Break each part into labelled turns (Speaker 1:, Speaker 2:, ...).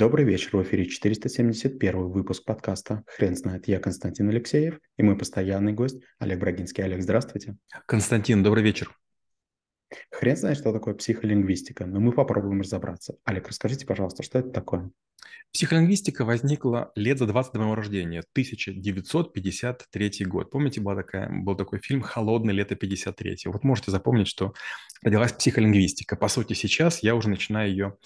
Speaker 1: Добрый вечер, в эфире 471 выпуск подкаста «Хрен знает». Я Константин Алексеев и мой постоянный гость Олег Брагинский. Олег, здравствуйте.
Speaker 2: Константин, добрый вечер.
Speaker 1: Хрен знает, что такое психолингвистика, но мы попробуем разобраться. Олег, расскажите, пожалуйста, что это такое?
Speaker 2: Психолингвистика возникла лет за 20 до моего рождения, 1953 год. Помните, была такая, был такой фильм «Холодное лето 53». Вот можете запомнить, что родилась психолингвистика. По сути, сейчас я уже начинаю ее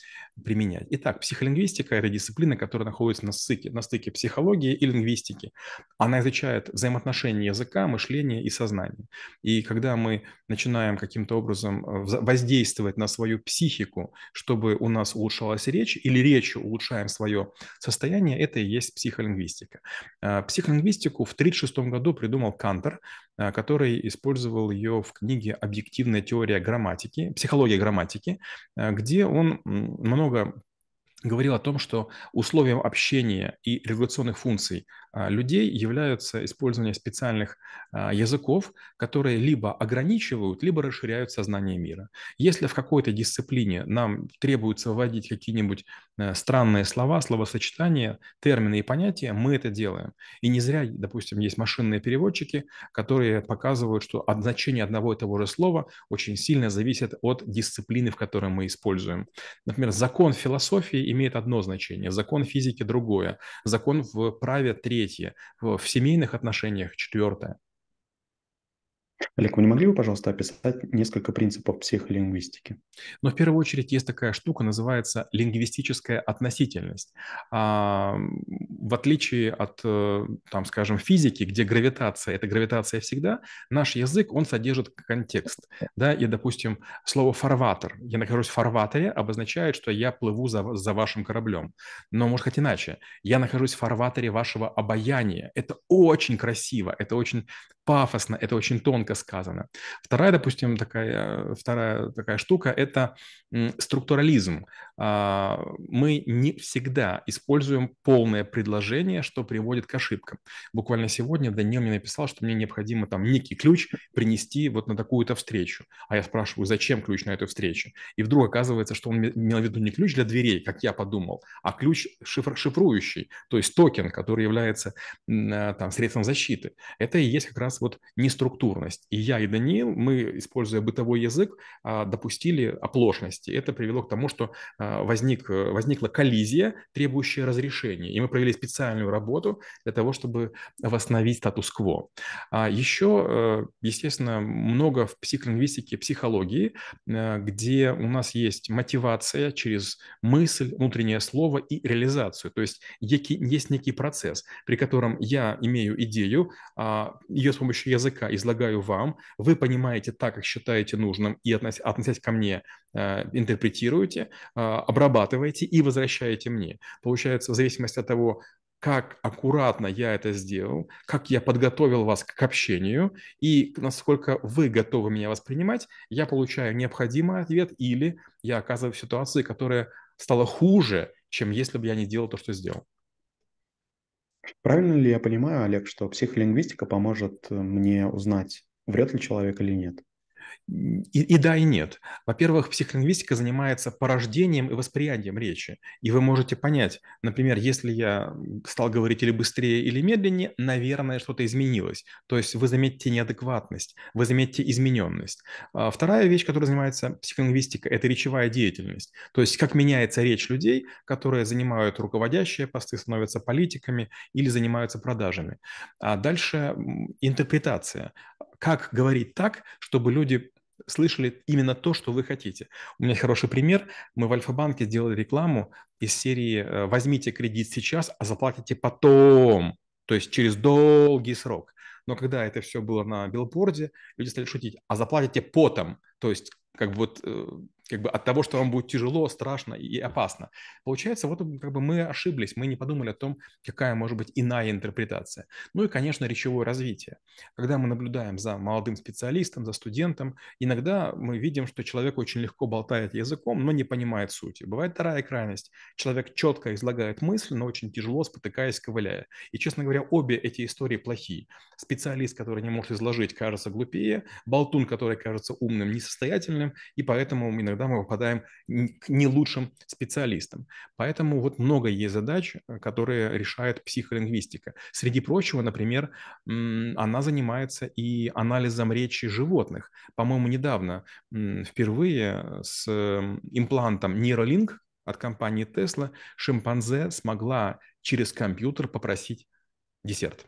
Speaker 2: применять. Итак, психолингвистика – это дисциплина, которая находится на стыке, на стыке психологии и лингвистики. Она изучает взаимоотношения языка, мышления и сознания. И когда мы начинаем каким-то образом э, воздействовать на свою психику, чтобы у нас улучшалась речь, или речью улучшаем свое состояние, это и есть психолингвистика. А, психолингвистику в 1936 году придумал Кантер, а, который использовал ее в книге «Объективная теория грамматики», «Психология грамматики», а, где он много говорил о том, что условием общения и регуляционных функций а, людей являются использование специальных а, языков, которые либо ограничивают, либо расширяют сознание мира. Если в какой-то дисциплине нам требуется вводить какие-нибудь э, странные слова, словосочетания, термины и понятия, мы это делаем. И не зря, допустим, есть машинные переводчики, которые показывают, что значение одного и того же слова очень сильно зависит от дисциплины, в которой мы используем. Например, закон философии имеет одно значение, закон физики другое, закон в праве третье. В семейных отношениях четвертое.
Speaker 1: Олег, вы не могли бы, пожалуйста, описать несколько принципов психолингвистики?
Speaker 2: Но в первую очередь есть такая штука, называется лингвистическая относительность. А, в отличие от, э, там, скажем, физики, где гравитация – это гравитация всегда, наш язык, он содержит контекст. Да? И, допустим, слово «фарватер», я нахожусь в фарватере, обозначает, что я плыву за, за вашим кораблем. Но, может быть, иначе. Я нахожусь в фарватере вашего обаяния. Это очень красиво, это очень пафосно, это очень тонко сказано. Вторая, допустим, такая, вторая такая штука – это структурализм. А, мы не всегда используем полное предложение, что приводит к ошибкам. Буквально сегодня Данил мне написал, что мне необходимо там некий ключ принести вот на такую-то встречу. А я спрашиваю, зачем ключ на эту встречу? И вдруг оказывается, что он имел в виду не ключ для дверей, как я подумал, а ключ шифр, шифрующий, то есть токен, который является а, там средством защиты. Это и есть как раз вот неструктурность. И я и Даниил, мы, используя бытовой язык, а, допустили оплошности. Это привело к тому, что а, возник, возникла коллизия, требующая разрешения. И мы провели специальную работу для того, чтобы восстановить статус-кво. А еще, э, естественно, много в психолингвистике, психологии, э, где у нас есть мотивация через мысль, внутреннее слово и реализацию. То есть есть некий процесс, при котором я имею идею, ее с помощью языка излагаю вам, вы понимаете так, как считаете нужным, и относясь ко мне, э, интерпретируете, э, обрабатываете и возвращаете мне. Получается, в зависимости от того, как аккуратно я это сделал, как я подготовил вас к общению и насколько вы готовы меня воспринимать, я получаю необходимый ответ или я оказываюсь в ситуации, которая стала хуже, чем если бы я не делал то, что сделал.
Speaker 1: Правильно ли я понимаю, Олег, что психолингвистика поможет э, мне узнать, врет ли человек или нет?
Speaker 2: И, и да, и нет. Во-первых, психолингвистика занимается порождением и восприятием речи. И вы можете понять, например, если я стал говорить или быстрее, или медленнее, наверное, что-то изменилось. То есть вы заметите неадекватность, вы заметите измененность. А вторая вещь, которая занимается психолингвистика, это речевая деятельность. То есть как меняется речь людей, которые занимают руководящие посты, становятся политиками или занимаются продажами. А дальше интерпретация. Как говорить так, чтобы люди слышали именно то, что вы хотите. У меня хороший пример. Мы в Альфа-банке делали рекламу из серии э, «Возьмите кредит сейчас, а заплатите потом», то есть через долгий срок. Но когда это все было на билборде, люди стали шутить, а заплатите потом, то есть как бы вот э, как бы от того, что вам будет тяжело, страшно и опасно. Получается, вот как бы мы ошиблись, мы не подумали о том, какая может быть иная интерпретация. Ну и, конечно, речевое развитие. Когда мы наблюдаем за молодым специалистом, за студентом, иногда мы видим, что человек очень легко болтает языком, но не понимает сути. Бывает вторая крайность. Человек четко излагает мысль, но очень тяжело, спотыкаясь, ковыляя. И, честно говоря, обе эти истории плохие. Специалист, который не может изложить, кажется глупее, болтун, который кажется умным, несостоятельным, и поэтому иногда иногда мы попадаем к не лучшим специалистам. Поэтому вот много есть задач, э, которые решает психолингвистика. Среди прочего, например, она занимается и анализом речи животных. По-моему, недавно впервые с имплантом Neuralink от компании Tesla шимпанзе смогла через компьютер попросить десерт.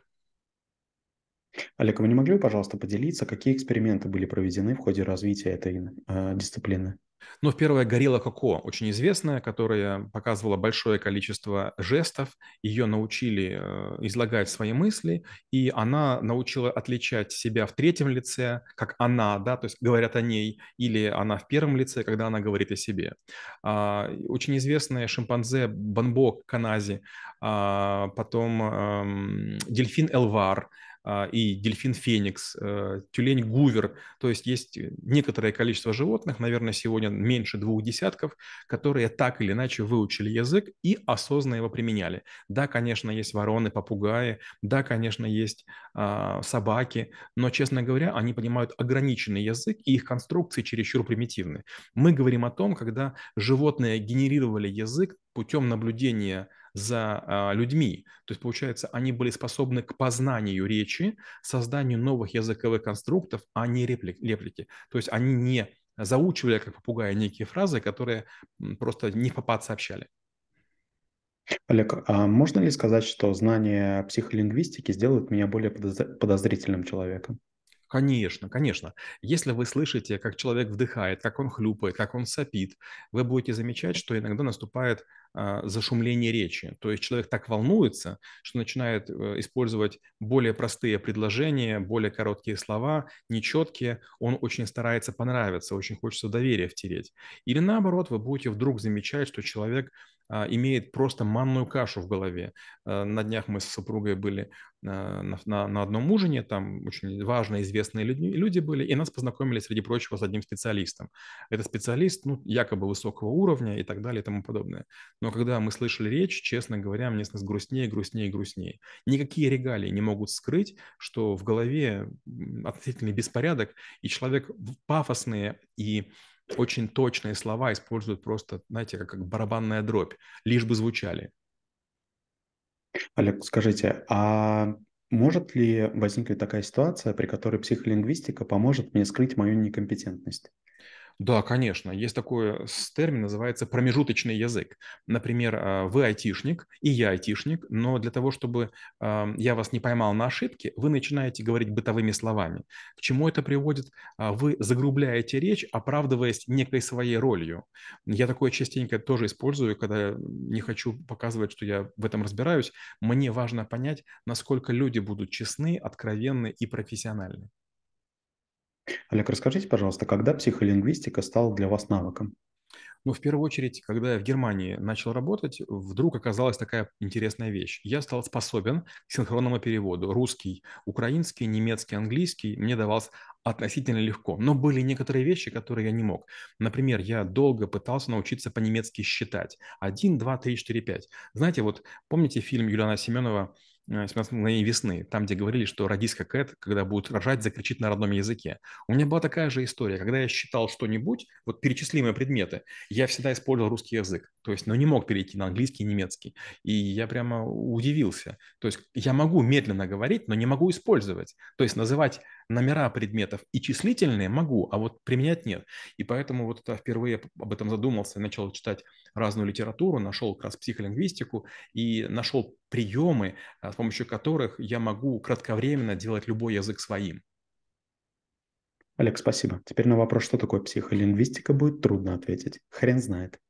Speaker 1: Олег, вы не могли бы, пожалуйста, поделиться, какие эксперименты были проведены в ходе развития этой э, дисциплины?
Speaker 2: Ну, первая горилла Коко, очень известная, которая показывала большое количество жестов. Ее научили э, излагать свои мысли, и она научила отличать себя в третьем лице, как она, да, то есть говорят о ней, или она в первом лице, когда она говорит о себе. А, очень известная шимпанзе Банбо Канази, а, потом эм, дельфин Элвар, а, и дельфин Феникс, э, тюлень Гувер. То есть есть некоторое количество животных, наверное, сегодня меньше двух десятков, которые так или иначе выучили язык и осознанно его применяли. Да, конечно, есть вороны, попугаи, да, конечно, есть а, собаки, но, честно говоря, они понимают ограниченный язык, и их конструкции чересчур примитивны. Мы говорим о том, когда животные генерировали язык путем наблюдения за а, людьми. То есть, получается, они были способны к познанию речи, созданию новых языковых конструктов, а не реплик, реплики. То есть они не заучивали, как попугаи, некие фразы, которые просто не попад сообщали.
Speaker 1: Олег, а можно ли сказать, что знание психолингвистики сделает меня более подозрительным человеком?
Speaker 2: Конечно, конечно. Если вы слышите, как человек вдыхает, как он хлюпает, как он сопит, вы будете замечать, что иногда наступает зашумление речи. То есть человек так волнуется, что начинает э, использовать более простые предложения, более короткие слова, нечеткие. Он очень старается понравиться, очень хочется доверия втереть. Или наоборот, вы будете вдруг замечать, что человек а, имеет просто манную кашу в голове. А, на днях мы с супругой были а, на, на, на одном ужине, там очень важные, известные люди, люди были, и нас познакомили, среди прочего, с одним специалистом. Это специалист, ну, якобы высокого уровня и так далее и тому подобное. Но когда мы слышали речь, честно говоря, мне становилось грустнее, грустнее грустнее. Никакие регалии не могут скрыть, что в голове относительный беспорядок, и человек пафосные и очень точные слова используют просто, знаете, как, как барабанная дробь, лишь бы звучали.
Speaker 1: Олег, скажите, а может ли возникнуть такая ситуация, при которой психолингвистика поможет мне скрыть мою некомпетентность?
Speaker 2: Да, конечно. Есть такой термин, называется промежуточный язык. Например, а, вы айтишник, и я айтишник, но для того, чтобы я вас не поймал на ошибке, вы начинаете говорить бытовыми словами. К чему это приводит? А, вы загрубляете речь, оправдываясь некой своей ролью. Я такое частенько тоже использую, когда не хочу показывать, что я в этом разбираюсь. Мне важно понять, насколько люди будут честны, откровенны и профессиональны.
Speaker 1: Олег, расскажите, пожалуйста, когда психолингвистика стала для вас навыком?
Speaker 2: Ну, в первую очередь, когда я в Германии начал работать, вдруг оказалась такая интересная вещь. Я стал способен к синхронному переводу. Русский, украинский, немецкий, английский мне давался относительно легко. Но были некоторые вещи, которые я не мог. Например, я долго пытался научиться по-немецки считать. 1, 2, 3, 4, 5. Знаете, вот помните фильм Юлиана Семенова 17 мгновений весны, там, где говорили, что радистка Кэт, когда будет рожать, закричит на родном языке. У меня была такая же история. Когда я считал что-нибудь, вот перечислимые предметы, я всегда использовал русский язык. То есть, но не мог перейти на английский и немецкий. И я прямо удивился. То есть, я могу медленно говорить, но не могу использовать. То есть, называть номера предметов и числительные могу, а вот применять нет. И поэтому вот это впервые об этом задумался, начал читать разную литературу, нашел как раз психолингвистику и нашел приемы, а, с помощью которых я могу кратковременно делать любой язык своим.
Speaker 1: Олег, спасибо. Теперь на вопрос, что такое психолингвистика, будет трудно ответить. Хрен знает.